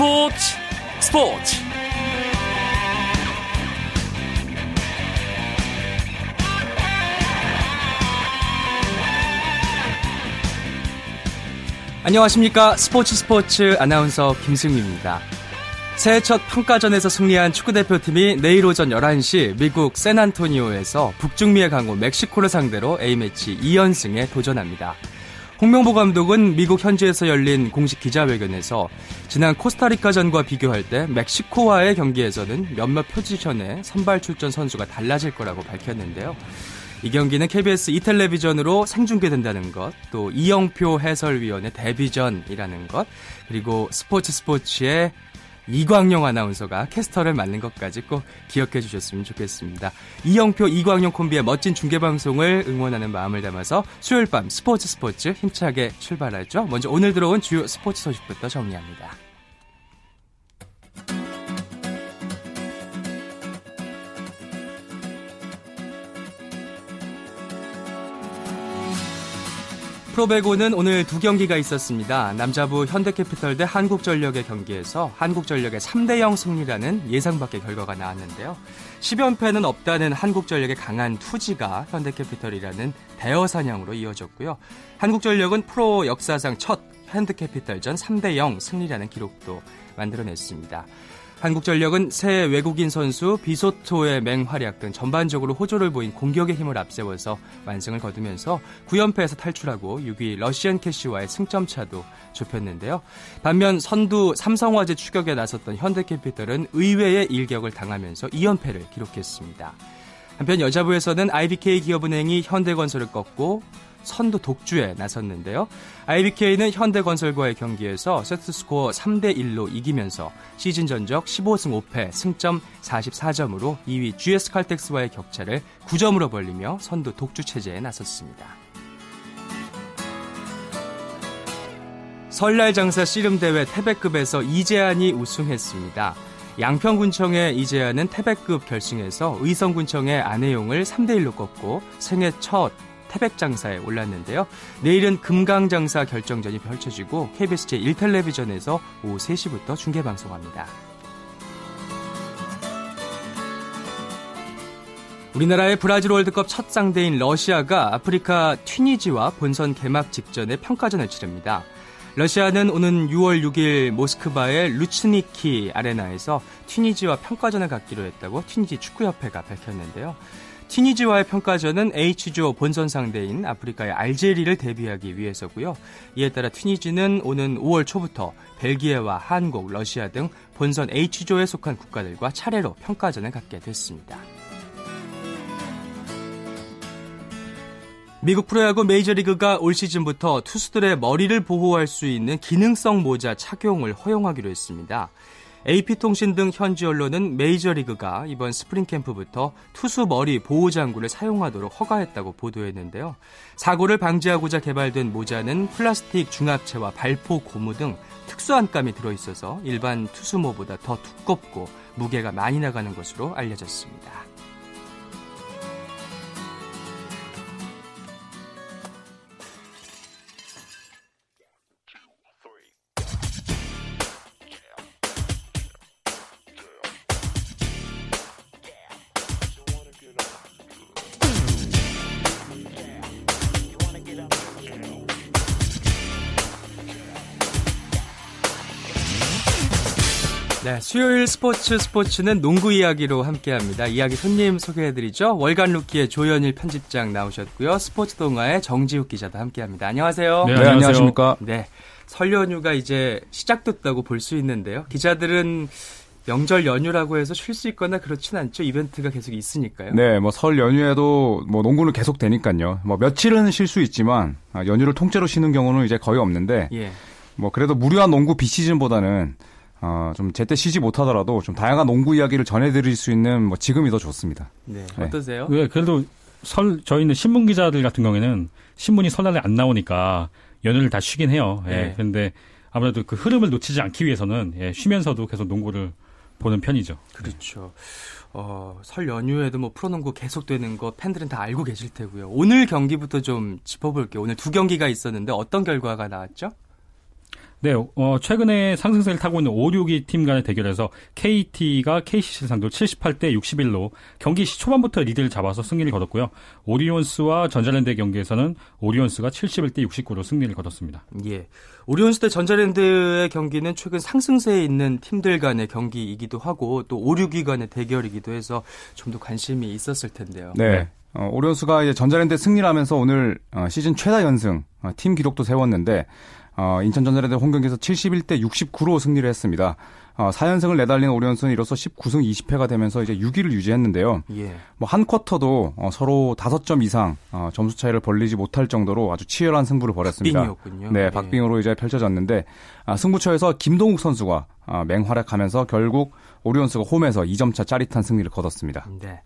스포츠 스포츠 안녕하십니까 스포츠 스포츠 아나운서 김승입니다. 새해 첫 평가전에서 승리한 축구대표팀이 내일 오전 11시 미국 샌안토니오에서 북중미의 강호 멕시코를 상대로 A매치 2연승에 도전합니다. 홍명보 감독은 미국 현지에서 열린 공식 기자회견에서 지난 코스타리카전과 비교할 때 멕시코와의 경기에서는 몇몇 포지션의 선발 출전 선수가 달라질 거라고 밝혔는데요. 이 경기는 KBS 이텔레비전으로 생중계된다는 것, 또 이영표 해설위원의 데뷔전이라는 것, 그리고 스포츠 스포츠의 이광용 아나운서가 캐스터를 맡는 것까지 꼭 기억해 주셨으면 좋겠습니다. 이영표, 이광용 콤비의 멋진 중계방송을 응원하는 마음을 담아서 수요일 밤 스포츠 스포츠 힘차게 출발하죠. 먼저 오늘 들어온 주요 스포츠 소식부터 정리합니다. 프로배구는 오늘 두 경기가 있었습니다. 남자부 현대캐피털 대 한국전력의 경기에서 한국전력의 3대0 승리라는 예상 밖의 결과가 나왔는데요. 10연패는 없다는 한국전력의 강한 투지가 현대캐피털이라는 대여 사냥으로 이어졌고요. 한국전력은 프로 역사상 첫 현대캐피털전 3대0 승리라는 기록도 만들어냈습니다. 한국전력은 새 외국인 선수 비소토의 맹활약 등 전반적으로 호조를 보인 공격의 힘을 앞세워서 완승을 거두면서 9연패에서 탈출하고 6위 러시안 캐시와의 승점 차도 좁혔는데요. 반면 선두 삼성화재 추격에 나섰던 현대캐피털은 의외의 일격을 당하면서 2연패를 기록했습니다. 한편 여자부에서는 IBK 기업은행이 현대건설을 꺾고 선두 독주에 나섰는데요. IBK는 현대건설과의 경기에서 세트스코어 3대 1로 이기면서 시즌 전적 15승 5패 승점 44점으로 2위 GS칼텍스와의 격차를 9점으로 벌리며 선두 독주 체제에 나섰습니다. 설날 장사 씨름대회 태백급에서 이재한이 우승했습니다. 양평군청의 이재한은 태백급 결승에서 의성군청의 안혜용을 3대1로 꺾고 생애 첫 태백장사에 올랐는데요. 내일은 금강장사 결정전이 펼쳐지고 KBS 제1텔레비전에서 오후 3시부터 중계방송합니다. 우리나라의 브라질 월드컵 첫 상대인 러시아가 아프리카 튀니지와 본선 개막 직전에 평가전을 치릅니다. 러시아는 오는 6월 6일 모스크바의 루츠니키 아레나에서 튀니지와 평가전을 갖기로 했다고 튀니지 축구협회가 밝혔는데요. 티니지와의 평가전은 H조 본선 상대인 아프리카의 알제리를 대비하기 위해서고요. 이에 따라 튀니지는 오는 5월 초부터 벨기에와 한국, 러시아 등 본선 H조에 속한 국가들과 차례로 평가전을 갖게 됐습니다. 미국 프로야구 메이저리그가 올 시즌부터 투수들의 머리를 보호할 수 있는 기능성 모자 착용을 허용하기로 했습니다. AP통신 등 현지 언론은 메이저리그가 이번 스프링 캠프부터 투수 머리 보호 장구를 사용하도록 허가했다고 보도했는데요. 사고를 방지하고자 개발된 모자는 플라스틱 중합체와 발포 고무 등 특수 안감이 들어 있어서 일반 투수모보다 더 두껍고 무게가 많이 나가는 것으로 알려졌습니다. 수요일 스포츠 스포츠는 농구 이야기로 함께합니다. 이야기 손님 소개해드리죠. 월간 루키의 조현일 편집장 나오셨고요. 스포츠 동아의 정지욱 기자도 함께합니다. 안녕하세요. 네, 네 안녕하십니까. 네, 설 연휴가 이제 시작됐다고 볼 수 있는데요. 기자들은 명절 연휴라고 해서 쉴 수 있거나 그렇진 않죠. 이벤트가 계속 있으니까요. 네, 뭐 설 연휴에도 뭐 농구는 계속 되니까요. 뭐 며칠은 쉴 수 있지만 아, 연휴를 통째로 쉬는 경우는 이제 거의 없는데. 예. 뭐 그래도 무료한 농구 비시즌보다는 어, 좀 제때 쉬지 못하더라도 좀 다양한 농구 이야기를 전해드릴 수 있는 뭐 지금이 더 좋습니다. 네. 네. 어떠세요? 네, 그래도 설, 저희는 신문 기자들 같은 경우에는 신문이 설날에 안 나오니까 연휴를 다 쉬긴 해요. 예. 네. 그런데 아무래도 그 흐름을 놓치지 않기 위해서는 예, 쉬면서도 계속 농구를 보는 편이죠. 그렇죠. 어, 설 연휴에도 뭐 프로농구 계속되는 거 팬들은 다 알고 계실 테고요. 오늘 경기부터 좀 짚어볼게요. 오늘 두 경기가 있었는데 어떤 결과가 나왔죠? 네, 어, 최근에 상승세를 타고 있는 5, 6위 팀 간의 대결에서 KT가 KCC를 상대로 78대 61로 경기 시 초반부터 리드를 잡아서 승리를 거뒀고요. 오리온스와 전자랜드의 경기에서는 오리온스가 71대 69로 승리를 거뒀습니다. 예. 오리온스 대 전자랜드의 경기는 최근 상승세에 있는 팀들 간의 경기이기도 하고 또 5, 6위 간의 대결이기도 해서 좀 더 관심이 있었을 텐데요. 네. 어, 오리온스가 이제 전자랜드 승리를 하면서 오늘 어, 시즌 최다 연승 어, 팀 기록도 세웠는데 어, 인천 전자랜드 홈경기에서 71대 69로 승리를 했습니다. 어, 4연승을 내달린 오리온스는 이로써 19승 20패가 되면서 이제 6위를 유지했는데요. 예. 뭐한 쿼터도 어, 서로 5점 이상 어, 점수 차이를 벌리지 못할 정도로 아주 치열한 승부를 벌였습니다. 박빙이었군요. 네, 예. 박빙으로 예. 이제 펼쳐졌는데 아, 승부처에서 김동욱 선수가 아, 맹활약하면서 결국 오리온스가 홈에서 2점차 짜릿한 승리를 거뒀습니다. 네.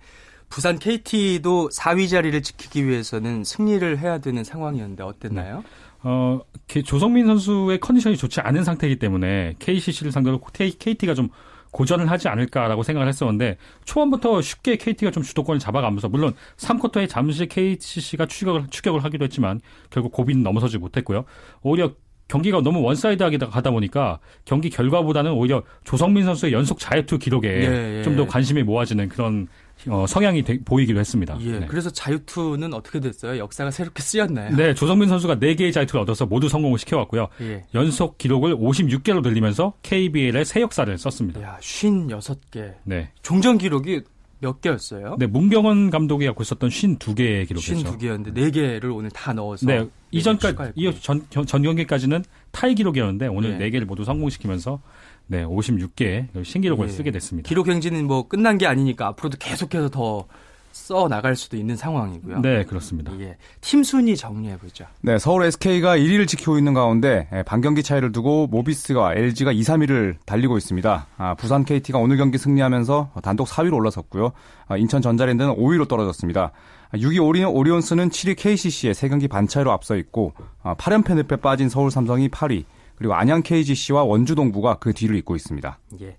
부산 KT도 4위 자리를 지키기 위해서는 승리를 해야 되는 상황이었는데 어땠나요? 네. 어, 조성민 선수의 컨디션이 좋지 않은 상태이기 때문에 KCC를 상대로 KT가 좀 고전을 하지 않을까라고 생각을 했었는데 초반부터 쉽게 KT가 좀 주도권을 잡아가면서 물론 3쿼터에 잠시 KCC가 추격을 추격을 하기도 했지만 결국 고비는 넘어서지 못했고요. 오히려 경기가 너무 one side하게 가다 보니까 경기 결과보다는 오히려 조성민 선수의 연속 자유투 기록에 예, 예. 좀더 관심이 모아지는 그런 어, 성향이 되, 보이기도 했습니다. 예, 네. 그래서 자유투는 어떻게 됐어요? 역사가 새롭게 쓰였나요? 네, 조성민 선수가 4개의 자유투를 얻어서 모두 성공을 시켜왔고요. 예. 연속 기록을 56개로 늘리면서 KBL의 새 역사를 썼습니다. 야, 56개. 네. 종전 기록이 몇 개였어요? 네, 문경원 감독이 갖고 있었던 52개의 기록이었죠. 52개였는데 4개를 오늘 다 넣어서 네, 이전까지 이 전, 전 경기까지는 타이 기록이었는데 오늘 네. 4개를 모두 성공시키면서 네, 56개 신기록을 예. 쓰게 됐습니다. 기록 행진은 뭐 끝난 게 아니니까 앞으로도 계속해서 더 써 나갈 수도 있는 상황이고요. 네, 그렇습니다. 예. 팀 순위 정리해 보죠. 네, 서울 SK가 1위를 지키고 있는 가운데 예, 반경기 차이를 두고 모비스가 LG가 2, 3위를 달리고 있습니다. 아, 부산 KT가 오늘 경기 승리하면서 단독 4위로 올라섰고요. 아, 인천 전자랜드는 5위로 떨어졌습니다. 6위 아, 오리, 오리온스는 7위 KCC에 3경기 반 차이로 앞서 있고 아, 8연패 늪에 빠진 서울 삼성이 8위, 그리고 안양 KGC와 원주 동부가 그 뒤를 잇고 있습니다. 예.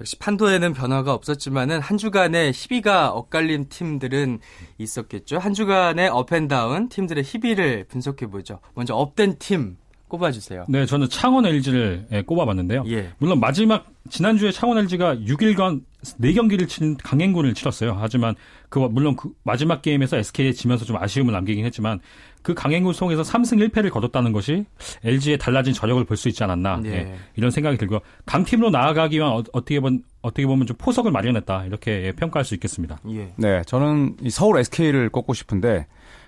역시 판도에는 변화가 없었지만은 한 주간의 희비가 엇갈린 팀들은 있었겠죠. 한 주간의 up and down 팀들의 희비를 분석해 보죠. 먼저 up된 팀 꼽아주세요. 네, 저는 창원 LG를 예, 꼽아봤는데요. 예. 물론 마지막 지난주에 창원 LG가 6일간 4경기를 친 강행군을 치렀어요. 하지만 그 물론 그 마지막 게임에서 SK에 지면서 좀 아쉬움을 남기긴 했지만 그 강행군 속에서 3승 1패를 거뒀다는 것이 LG의 달라진 저력을 볼 수 있지 않았나 네. 예, 이런 생각이 들고 강팀으로 나아가기 위한 어떻게 보면 어떻게 보면 좀 포석을 마련했다 이렇게 예, 평가할 수 있겠습니다. 예. 네, 저는 이 서울 SK를 꼽고 싶은데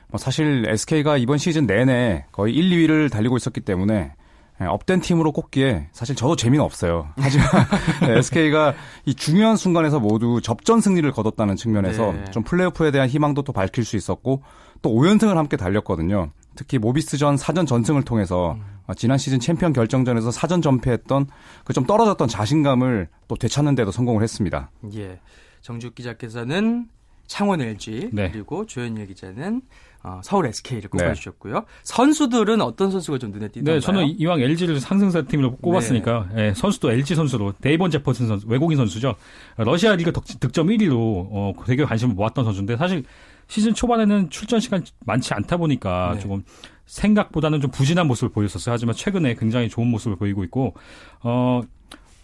뭐 사실 SK가 이번 시즌 내내 거의 1, 2위를 달리고 있었기 때문에 예, up된 팀으로 꼽기에 사실 저도 재미는 없어요. 하지만 SK가 이 중요한 순간에서 모두 접전 승리를 거뒀다는 측면에서 네. 좀 플레이오프에 대한 희망도 또 밝힐 수 있었고 또 5연승을 함께 달렸거든요. 특히 모비스전 4전 전승을 통해서 음. 지난 시즌 챔피언 결정전에서 4전 전패했던 그 좀 떨어졌던 자신감을 또 되찾는 데도 성공을 했습니다. 예. 정주 기자께서는 창원 LG 네. 그리고 조현일 기자는 어, 서울 SK를 꼽아주셨고요. 네. 선수들은 어떤 선수가 좀 눈에 띄나요? 네, 저는 이왕 LG를 상승세 팀으로 꼽았으니까 네. 네, 선수도 LG 선수로 데이본 제퍼슨 선수 외국인 선수죠. 러시아 리그 득점 1위로 어, 되게 관심을 모았던 선수인데 사실 시즌 초반에는 출전 시간 많지 않다 보니까 네. 조금 생각보다는 좀 부진한 모습을 보였었어요. 하지만 최근에 굉장히 좋은 모습을 보이고 있고 어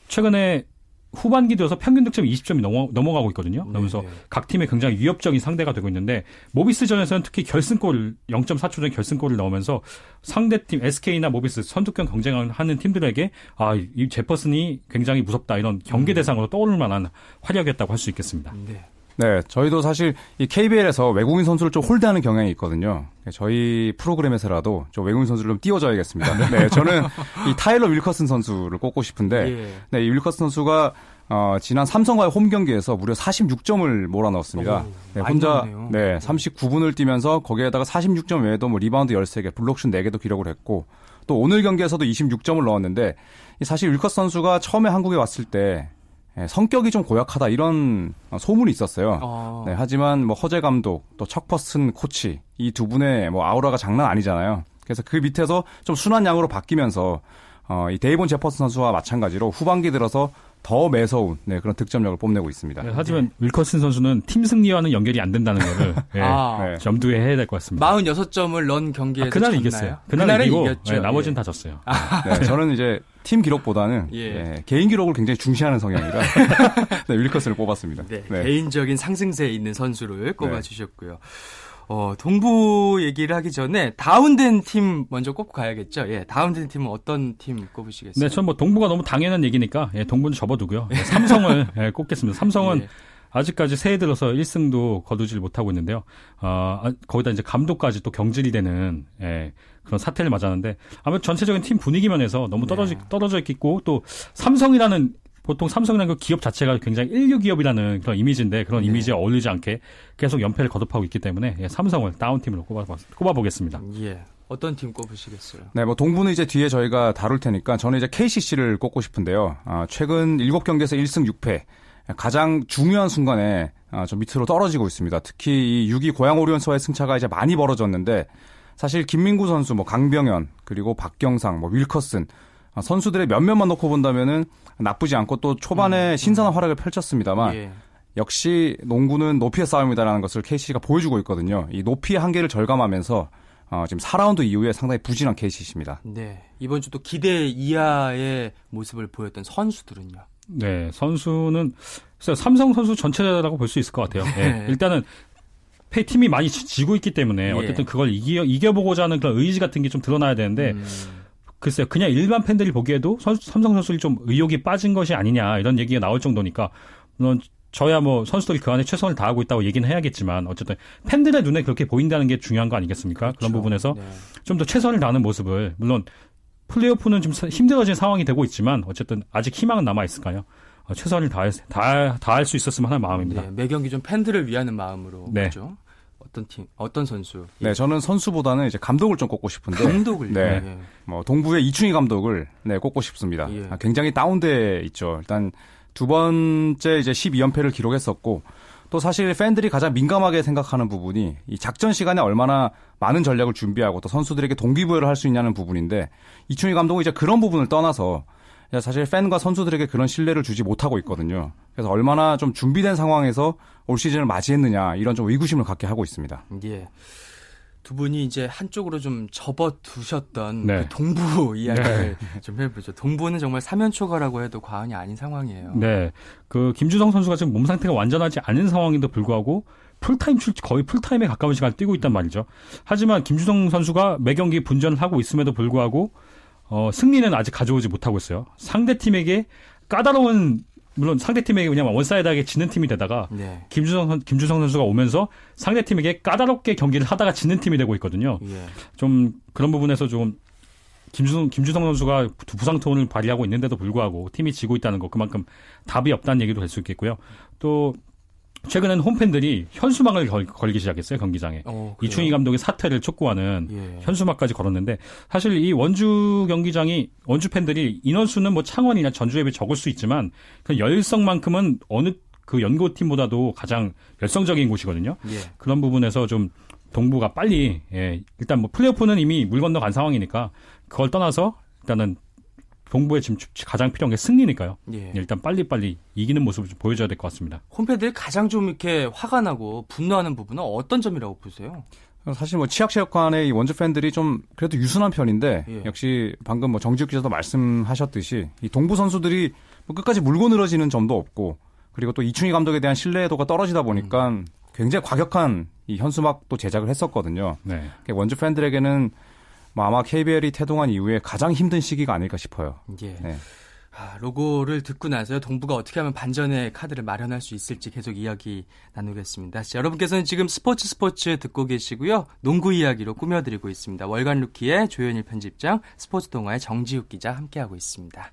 최근에 후반기 되어서 평균 득점이 20점이 넘어, 넘어가고 있거든요. 네, 그러면서 네. 각 팀의 굉장히 위협적인 상대가 되고 있는데 모비스전에서는 특히 결승골 0.4초 전 결승골을 넣으면서 상대팀 SK나 모비스 선두권 경쟁하는 팀들에게 아, 이 제퍼슨이 굉장히 무섭다 이런 경계 음. 대상으로 떠오를 만한 활약이었다고 할 수 있겠습니다. 네. 네, 저희도 사실 이 KBL에서 외국인 선수를 좀 홀대하는 경향이 있거든요. 저희 프로그램에서라도 좀 외국인 선수를 좀 띄워줘야겠습니다. 네, 저는 이 타일러 윌커슨 선수를 꼽고 싶은데, 예. 네, 이 윌커슨 선수가 어, 지난 삼성과의 홈 경기에서 무려 46점을 몰아넣었습니다. 오, 네, 혼자 네, 39분을 뛰면서 거기에다가 46점 외에도 뭐 리바운드 13개, 블록슛 4개도 기록을 했고 또 오늘 경기에서도 26점을 넣었는데 사실 윌커슨 선수가 처음에 한국에 왔을 때 예, 성격이 좀 고약하다 이런 소문이 있었어요. 어. 네, 하지만 뭐 허재 감독 또 척 퍼슨 코치 이 두 분의 뭐 아우라가 장난 아니잖아요. 그래서 그 밑에서 좀 순한 양으로 바뀌면서 어, 이 데이본 제퍼슨 선수와 마찬가지로 후반기 들어서 더 매서운 네, 그런 득점력을 뽐내고 있습니다. 네, 하지만 네. 윌커슨 선수는 팀 승리와는 연결이 안 된다는 것을 네, 아. 염두에 해야 될 것 같습니다. 46점을 넣은 경기에서 아, 그날 이겼어요. 그날 이기고 이겼죠. 네, 나머지는 예. 다 졌어요. 아. 네, 저는 이제 팀 기록보다는 예. 네, 개인 기록을 굉장히 중시하는 성향이라 네, 윌커슨을 뽑았습니다. 네, 개인적인 상승세에 있는 선수를 꼽아주셨고요. 어, 동부 얘기를 하기 전에 다운된 팀 먼저 꼽고 가야겠죠. 예, 다운된 팀은 어떤 팀 꼽으시겠어요? 네, 전 뭐 동부가 너무 당연한 얘기니까 예, 동부는 접어두고요. 예, 삼성을 예, 꼽겠습니다. 삼성은 예. 아직까지 새해 들어서 1승도 거두질 못하고 있는데요. 어, 거기다 이제 감독까지 또 경질이 되는 예, 그런 사태를 맞았는데 아무래도 전체적인 팀 분위기 면에서 너무 떨어지, 네. 떨어져 있고 또 삼성이라는 보통 삼성이라는 그 기업 자체가 굉장히 인류 기업이라는 그런 이미지인데 그런 네. 이미지에 어울리지 않게 계속 연패를 거듭하고 있기 때문에 예, 삼성을 다운팀으로 꼽아, 꼽아보겠습니다. 예. 어떤 팀 꼽으시겠어요? 네, 뭐 동부는 이제 뒤에 저희가 다룰 테니까 저는 이제 KCC를 꼽고 싶은데요. 아, 최근 7경기에서 1승 6패. 가장 중요한 순간에 아, 좀 밑으로 떨어지고 있습니다. 특히 이 6위 고양 오리온스와의 승차가 이제 많이 벌어졌는데 사실 김민구 선수, 뭐 강병현, 그리고 박경상, 뭐 윌커슨 아, 선수들의 면면만 놓고 본다면은 나쁘지 않고 또 초반에 음, 음. 신선한 활약을 펼쳤습니다만 예. 역시 농구는 높이의 싸움이다라는 것을 KC가 보여주고 있거든요. 이 높이의 한계를 절감하면서 어, 지금 4라운드 이후에 상당히 부진한 KCC입니다. 네. 이번 주도 기대 이하의 모습을 보였던 선수들은요? 네. 선수는 삼성 선수 전체라고 볼 수 있을 것 같아요. 네. 일단은 페이 팀이 많이 지고 있기 때문에 예. 어쨌든 그걸 이겨, 이겨보고자 하는 그런 의지 같은 게 좀 드러나야 되는데 음. 글쎄요, 그냥 일반 팬들이 보기에도 삼성 선수들이 좀 의욕이 빠진 것이 아니냐 이런 얘기가 나올 정도니까 물론 저야 뭐 선수들이 그 안에 최선을 다하고 있다고 얘기는 해야겠지만 어쨌든 팬들의 눈에 그렇게 보인다는 게 중요한 거 아니겠습니까? 그렇죠. 그런 부분에서 네. 좀더 최선을 다하는 모습을 물론 플레이오프는 좀 힘들어진 상황이 되고 있지만 어쨌든 아직 희망은 남아 있을까요? 어, 최선을 다할, 다, 다할 수 있었으면 하는 마음입니다. 네, 매 경기 좀 팬들을 위하는 마음으로 네. 그렇죠. 어떤 팀, 어떤 선수? 네, 저는 선수보다는 이제 감독을 좀 꼽고 싶은데. 감독을. 네. 네. 뭐 동부의 이충희 감독을 네 꼽고 싶습니다. 예. 아, 굉장히 다운돼 있죠. 일단 두 번째 이제 12연패를 기록했었고 또 사실 팬들이 가장 민감하게 생각하는 부분이 이 작전 시간에 얼마나 많은 전략을 준비하고 또 선수들에게 동기부여를 할 수 있냐는 부분인데 이충희 감독은 이제 그런 부분을 떠나서 사실 팬과 선수들에게 그런 신뢰를 주지 못하고 있거든요. 그래서 얼마나 좀 준비된 상황에서 올 시즌을 맞이했느냐 이런 좀 의구심을 갖게 하고 있습니다. 예. 두 분이 이제 한쪽으로 좀 접어두셨던 네. 그 동부 이야기를 네. 좀 해보죠. 동부는 정말 사면초가라고 해도 과언이 아닌 상황이에요. 네. 그 김주성 선수가 지금 몸 상태가 완전하지 않은 상황인데도 불구하고 풀타임 출 거의 풀타임에 가까운 시간을 뛰고 있단 말이죠. 하지만 김주성 선수가 매 경기 분전을 하고 있음에도 불구하고 어, 승리는 아직 가져오지 못하고 있어요. 상대 팀에게 까다로운 물론 상대 팀에게 그냥 one side하게 지는 팀이 되다가 네. 김주성 김주성 선수가 오면서 상대 팀에게 까다롭게 경기를 하다가 지는 팀이 되고 있거든요. 예. 좀 그런 부분에서 좀 김주성 김주성 선수가 부상 투혼을 발휘하고 있는데도 불구하고 팀이 지고 있다는 거 그만큼 답이 없다는 얘기도 될 수 있겠고요. 또 최근에는 홈팬들이 현수막을 걸, 기 시작했어요 경기장에 어, 이충희 감독의 사퇴를 촉구하는 예. 현수막까지 걸었는데 사실 이 원주 경기장이 원주 팬들이 인원수는 뭐 창원이나 전주에 비해 적을 수 있지만 그 열성만큼은 어느 그 연고팀보다도 가장 열성적인 곳이거든요. 예. 그런 부분에서 좀 동부가 빨리 예, 일단 뭐 플레이오프는 이미 물 건너간 상황이니까 그걸 떠나서 일단은 동부에 지금 가장 필요한 게 승리니까요. 예. 일단 빨리빨리 이기는 모습을 좀 보여줘야 될 것 같습니다. 홈팬들이 가장 좀 이렇게 화가 나고 분노하는 부분은 어떤 점이라고 보세요? 사실 뭐 치약체육관의 이 원주 팬들이 좀 그래도 유순한 편인데 예. 역시 방금 뭐 정지욱 기자도 말씀하셨듯이 이 동부 선수들이 뭐 끝까지 물고 늘어지는 점도 없고 그리고 또 이충희 감독에 대한 신뢰도가 떨어지다 보니까 음. 굉장히 과격한 이 현수막도 제작을 했었거든요. 네. 원주 팬들에게는 뭐 아마 KBL이 태동한 이후에 가장 힘든 시기가 아닐까 싶어요. 예. 네. 아, 로고를 듣고 나서요. 동부가 어떻게 하면 반전의 카드를 마련할 수 있을지 계속 이야기 나누겠습니다. 자, 여러분께서는 지금 스포츠 스포츠 듣고 계시고요. 농구 이야기로 꾸며드리고 있습니다. 월간 루키의 조현일 편집장, 스포츠 동화의 정지욱 기자 함께하고 있습니다.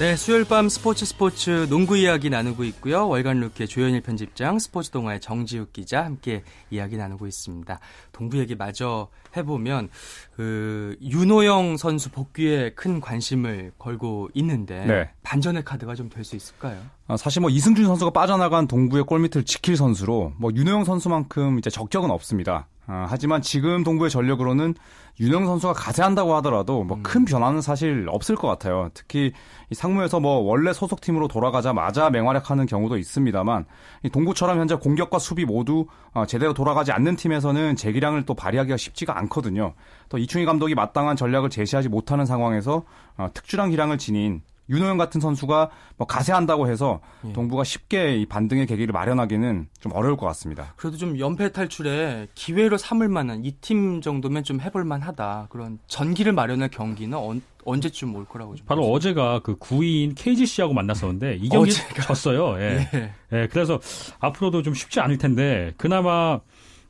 네, 수요일 밤 스포츠 스포츠 농구 이야기 나누고 있고요. 월간 루키의 조현일 편집장, 스포츠 동아의 정지욱 기자 함께 이야기 나누고 있습니다. 동부 얘기 마저 해보면 그 윤호영 선수 복귀에 큰 관심을 걸고 있는데 네. 반전의 카드가 좀 될 수 있을까요? 아, 사실 뭐 이승준 선수가 빠져나간 동부의 골밑을 지킬 선수로 뭐 윤호영 선수만큼 이제 적격은 없습니다. 아, 하지만 지금 동부의 전력으로는 윤영 선수가 가세한다고 하더라도 뭐큰 음. 변화는 사실 없을 것 같아요. 특히 이 상무에서 뭐 원래 소속팀으로 돌아가자마자 맹활약하는 경우도 있습니다만 이 동부처럼 현재 공격과 수비 모두 어, 제대로 돌아가지 않는 팀에서는 재기량을 또 발휘하기가 쉽지가 않거든요. 또 이충희 감독이 마땅한 전략을 제시하지 못하는 상황에서 어, 특출한 기량을 지닌 윤호영 같은 선수가 뭐 가세한다고 해서 예. 동부가 쉽게 이 반등의 계기를 마련하기는 좀 어려울 것 같습니다. 그래도 좀 연패 탈출에 기회로 삼을 만한 이 팀 정도면 좀 해볼 만하다. 그런 전기를 마련할 경기는 언, 언제쯤 올 거라고 좀 바로 어제가 그 9위인 KGC하고 만났었는데 이 경기 어제가. 졌어요. 예. 예. 예. 그래서 앞으로도 좀 쉽지 않을 텐데 그나마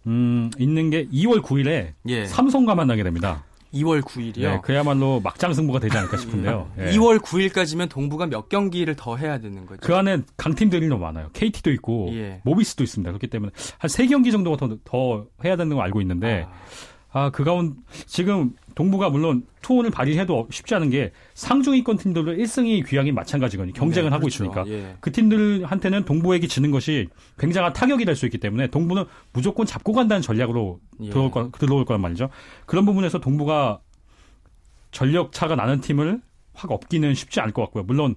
음, 있는 게 2월 9일에 예. 삼성과 만나게 됩니다. 2월 9일이요. 네, 그야말로 막장 승부가 되지 않을까 싶은데요. 네. 2월 9일까지면 동부가 몇 경기를 더 해야 되는 거죠? 그 안에 강팀들이 너무 많아요. KT도 있고 예. 모비스도 있습니다. 그렇기 때문에 한 3경기 정도가 더, 더 해야 되는 걸 알고 있는데 아. 아, 그 가운 지금 동부가 물론 투혼을 발휘해도 쉽지 않은 게 상중위권 팀들도 1승이 귀향이 마찬가지거든요. 경쟁을 네, 하고 그렇죠. 있으니까. 예. 그 팀들한테는 동부에게 지는 것이 굉장한 타격이 될 수 있기 때문에 동부는 무조건 잡고 간다는 전략으로 예. 들어올, 거, 들어올 거란 말이죠. 그런 부분에서 동부가 전력 차가 나는 팀을 확 엎기는 쉽지 않을 것 같고요. 물론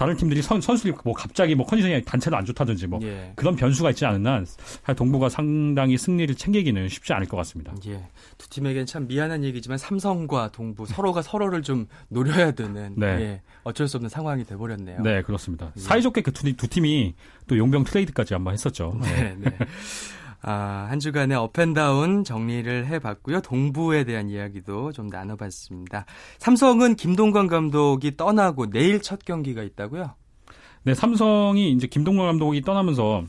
다른 팀들이 선, 선수들이 뭐 갑자기 뭐 컨디션이 단체로 안 좋다든지 뭐 예. 그런 변수가 있지 않는 한 동부가 상당히 승리를 챙기기는 쉽지 않을 것 같습니다. 예. 두 팀에겐 참 미안한 얘기지만 삼성과 동부 서로가 서로를 좀 노려야 되는 네. 예. 어쩔 수 없는 상황이 돼버렸네요. 네, 그렇습니다. 예. 사이좋게 그 두, 두 팀이 또 용병 트레이드까지 한번 했었죠. 네, 네. 아, 한 주간의 up and down 정리를 해봤고요. 동부에 대한 이야기도 좀 나눠봤습니다. 삼성은 김동관 감독이 떠나고 내일 첫 경기가 있다고요? 네, 삼성이 이제 김동관 감독이 떠나면서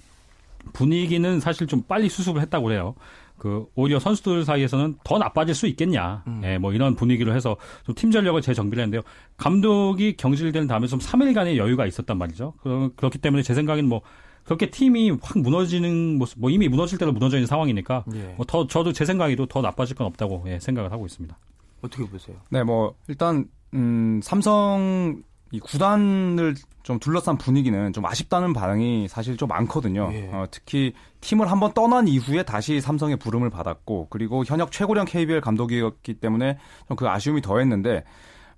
분위기는 사실 좀 빨리 수습을 했다고 해요. 그 오히려 선수들 사이에서는 더 나빠질 수 있겠냐, 음. 예, 뭐 이런 분위기를 해서 좀 팀 전력을 재정비를 했는데요. 감독이 경질된 다음에 좀 3일간의 여유가 있었단 말이죠. 그렇기 때문에 제 생각엔 뭐 그렇게 팀이 확 무너지는 모습, 뭐 이미 무너질 때로 무너져 있는 상황이니까 예. 뭐 더 저도 제 생각에도 더 나빠질 건 없다고 예, 생각을 하고 있습니다. 어떻게 보세요? 네, 뭐 일단 음, 삼성 이 구단을 좀 둘러싼 분위기는 좀 아쉽다는 반응이 사실 좀 많거든요. 예. 어, 특히 팀을 한번 떠난 이후에 다시 삼성의 부름을 받았고 그리고 현역 최고령 KBL 감독이었기 때문에 좀 그 아쉬움이 더했는데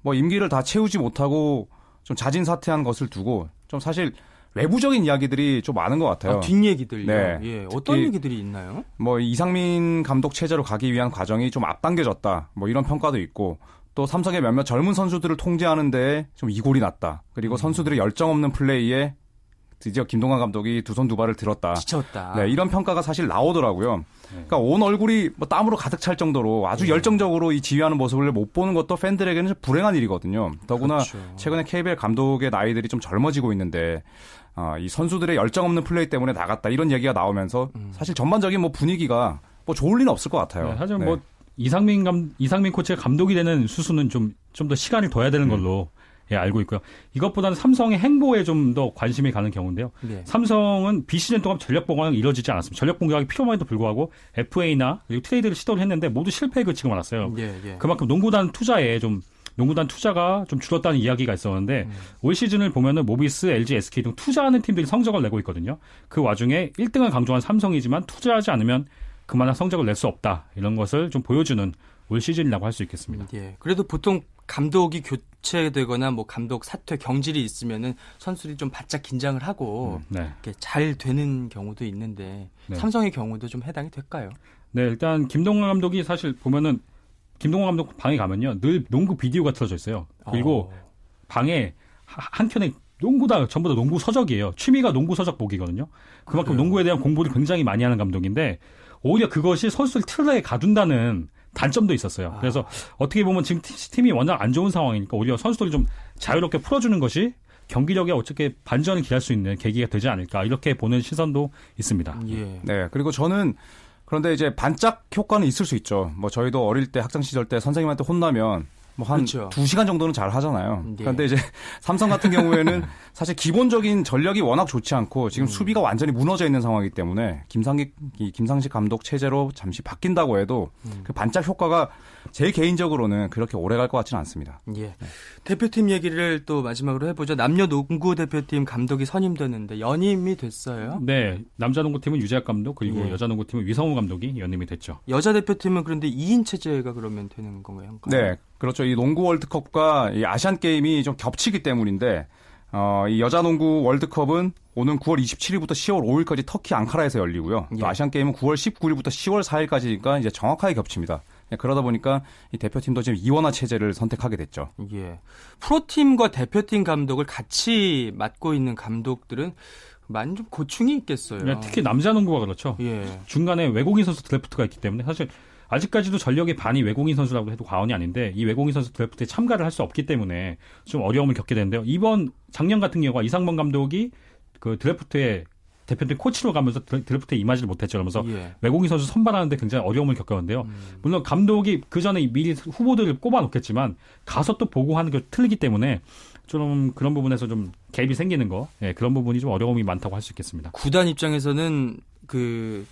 뭐 임기를 다 채우지 못하고 좀 자진 사퇴한 것을 두고 좀 사실 외부적인 이야기들이 좀 많은 것 같아요. 아, 뒷얘기들요? 네. 예, 어떤 얘기들이 있나요? 뭐 이상민 감독 체제로 가기 위한 과정이 좀 앞당겨졌다. 뭐 이런 평가도 있고 또 삼성의 몇몇 젊은 선수들을 통제하는 데에 좀 이골이 났다. 그리고 음. 선수들의 열정 없는 플레이에 드디어 김동관 감독이 두 손 두 발을 들었다. 지쳤다. 네, 이런 평가가 사실 나오더라고요. 네. 그러니까 온 얼굴이 뭐 땀으로 가득 찰 정도로 아주 네. 열정적으로 이 지휘하는 모습을 못 보는 것도 팬들에게는 불행한 일이거든요. 더구나 그렇죠. 최근에 KBL 감독의 나이들이 좀 젊어지고 있는데 어, 이 선수들의 열정 없는 플레이 때문에 나갔다 이런 얘기가 나오면서 음. 사실 전반적인 뭐 분위기가 뭐 좋을 리는 없을 것 같아요. 네, 하지만 뭐 네. 이상민 감 이상민 코치가 감독이 되는 수순은 좀좀 더 시간을 둬야 되는 음. 걸로 음. 예, 알고 있고요. 이것보다는 삼성의 행보에 좀 더 관심이 가는 경우인데요. 네. 삼성은 비시즌 동안 전력 보강이 이루어지지 않았습니다. 전력 보강이 필요함에도 불구하고 FA나 그리고 트레이드를 시도를 했는데 모두 실패에 그치고 말았어요. 네, 네. 그만큼 농구단 투자에 좀 농구단 투자가 좀 줄었다는 이야기가 있었는데 음. 올 시즌을 보면은 모비스, LG, SK 등 투자하는 팀들이 성적을 내고 있거든요. 그 와중에 1등을 강조한 삼성이지만 투자하지 않으면 그만한 성적을 낼 수 없다. 이런 것을 좀 보여주는 올 시즌이라고 할 수 있겠습니다. 예. 그래도 보통 감독이 교체되거나 뭐 감독 사퇴 경질이 있으면은 선수들이 좀 바짝 긴장을 하고 음, 네. 잘 되는 경우도 있는데 네. 삼성의 경우도 좀 해당이 될까요? 네, 일단 김동관 감독이 사실 보면은 김동관 감독 방에 가면요 늘 농구 비디오가 틀어져 있어요. 그리고 어. 방에 한 켠에 농구 다 전부 다 농구 서적이에요. 취미가 농구 서적 보기거든요. 그만큼 그래요? 농구에 대한 공부를 굉장히 많이 하는 감독인데 오히려 그것이 선수를 틀에 가둔다는 단점도 있었어요. 아. 그래서 어떻게 보면 지금 팀이 워낙 안 좋은 상황이니까 오히려 선수들을 좀 자유롭게 풀어주는 것이 경기력에 어떻게 반전을 기할 수 있는 계기가 되지 않을까 이렇게 보는 시선도 있습니다. 예. 네. 그리고 저는 그런데 이제 반짝 효과는 있을 수 있죠. 뭐 저희도 어릴 때 학창 시절 때 선생님한테 혼나면 뭐한 그렇죠. 2시간 정도는 잘 하잖아요. 네. 그런데 이제 삼성 같은 경우에는 사실 기본적인 전력이 워낙 좋지 않고 지금 음. 수비가 완전히 무너져 있는 상황이기 때문에 김상식 김상식 감독 체제로 잠시 바뀐다고 해도 음. 그 반짝 효과가 제 개인적으로는 그렇게 오래 갈 것 같지는 않습니다. 예. 네. 대표팀 얘기를 또 마지막으로 해보죠. 남녀 농구 대표팀 감독이 선임됐는데 연임이 됐어요. 네. 남자 농구팀은 유재학 감독 그리고 예. 여자 농구팀은 위성우 감독이 연임이 됐죠. 여자 대표팀은 그런데 2인 체제가 그러면 되는 건가요? 네. 그렇죠. 이 농구 월드컵과 이 아시안 게임이 좀 겹치기 때문인데 어, 이 여자 농구 월드컵은 오는 9월 27일부터 10월 5일까지 터키 앙카라에서 열리고요. 예. 또 아시안 게임은 9월 19일부터 10월 4일까지니까 이제 정확하게 겹칩니다. 네, 그러다 보니까 이 대표팀도 지금 이원화 체제를 선택하게 됐죠. 예. 프로팀과 대표팀 감독을 같이 맡고 있는 감독들은 많이 좀 고충이 있겠어요. 네, 특히 남자 농구가 그렇죠. 예. 중간에 외국인 선수 드래프트가 있기 때문에 사실 아직까지도 전력의 반이 외국인 선수라고 해도 과언이 아닌데 이 외국인 선수 드래프트에 참가를 할 수 없기 때문에 좀 어려움을 겪게 되는데요. 이번 작년 같은 경우가 이상범 감독이 그 드래프트에 대표팀 코치로 가면서 드래프트에 임하지를 못했죠. 그러면서 예. 외국인 선수 선발하는데 굉장히 어려움을 겪었는데요. 음. 물론 감독이 그 전에 미리 후보들을 꼽아놓겠지만 가서 또 보고 하는 게 틀리기 때문에 좀 그런 부분에서 좀 갭이 생기는 거 예, 그런 부분이 좀 어려움이 많다고 할 수 있겠습니다. 구단 입장에서는 그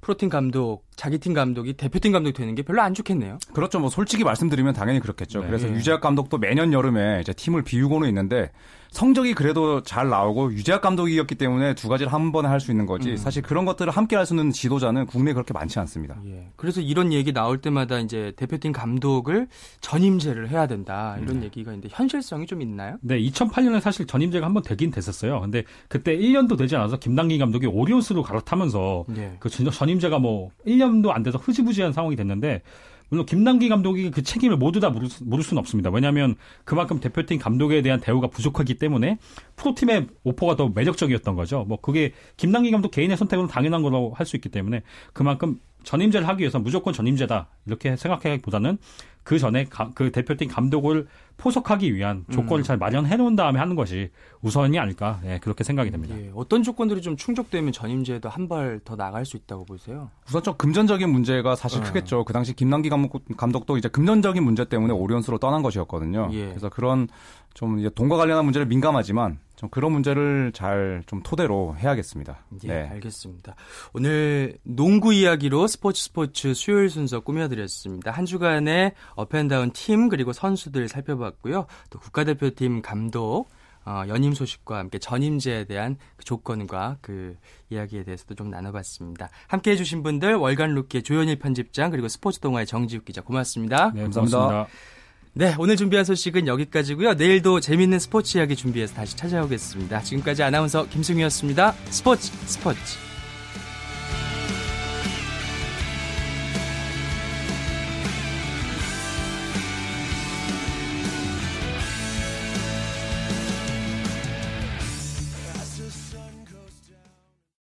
프로팀 감독, 자기 팀 감독이 대표팀 감독이 되는 게 별로 안 좋겠네요. 그렇죠. 뭐 솔직히 말씀드리면 당연히 그렇겠죠. 네. 그래서 유재학 감독도 매년 여름에 이제 팀을 비우고는 있는데 성적이 그래도 잘 나오고 유재학 감독이었기 때문에 두 가지를 한 번에 할 수 있는 거지. 음. 사실 그런 것들을 함께 할 수 있는 지도자는 국내에 그렇게 많지 않습니다. 예. 그래서 이런 얘기 나올 때마다 이제 대표팀 감독을 전임제를 해야 된다. 이런 음. 얘기가 있는데 현실성이 좀 있나요? 네, 2008년에 사실 전임제가 한 번 되긴 됐었어요. 근데 그때 1년도 되지 않아서 김당기 감독이 오리온스로 갈아타면서 예. 그 전임제가 뭐 1년도 안 돼서 흐지부지한 상황이 됐는데 물론 김남기 감독이 그 책임을 모두 다 물을, 물을 수는 없습니다. 왜냐하면 그만큼 대표팀 감독에 대한 대우가 부족하기 때문에 프로팀의 오퍼가 더 매력적이었던 거죠. 뭐 그게 김남기 감독 개인의 선택은 당연한 거라고 할 수 있기 때문에 그만큼 전임제를 하기 위해서 무조건 전임제다 이렇게 생각하기보다는 그 전에 가, 그 대표팀 감독을 포석하기 위한 조건을 음. 잘 마련해 놓은 다음에 하는 것이 우선이 아닐까 네, 그렇게 생각이 됩니다. 예, 어떤 조건들이 좀 충족되면 전임제도 한 발 더 나갈 수 있다고 보세요? 우선 좀 금전적인 문제가 사실 네. 크겠죠. 그 당시 김남기 감독 도 이제 금전적인 문제 때문에 오리온스로 떠난 것이었거든요. 예. 그래서 그런 좀 이제 돈과 관련한 문제를 민감하지만 좀 그런 문제를 잘 좀 토대로 해야겠습니다. 예, 네. 알겠습니다. 오늘 농구 이야기로 스포츠 스포츠 수요일 순서 꾸며드렸습니다. 한 주간의 up and down 팀 그리고 선수들 살펴봤고요. 또 국가대표팀 감독 어, 연임 소식과 함께 전임제에 대한 그 조건과 그 이야기에 대해서도 좀 나눠봤습니다. 함께 해주신 분들 월간 루키의 조현일 편집장 그리고 스포츠 동아의 정지욱 기자 고맙습니다. 네, 감사합니다. 고맙습니다. 네, 오늘 준비한 소식은 여기까지고요. 내일도 재밌는 스포츠 이야기 준비해서 다시 찾아오겠습니다. 지금까지 아나운서 김승희였습니다. 스포츠 스포츠.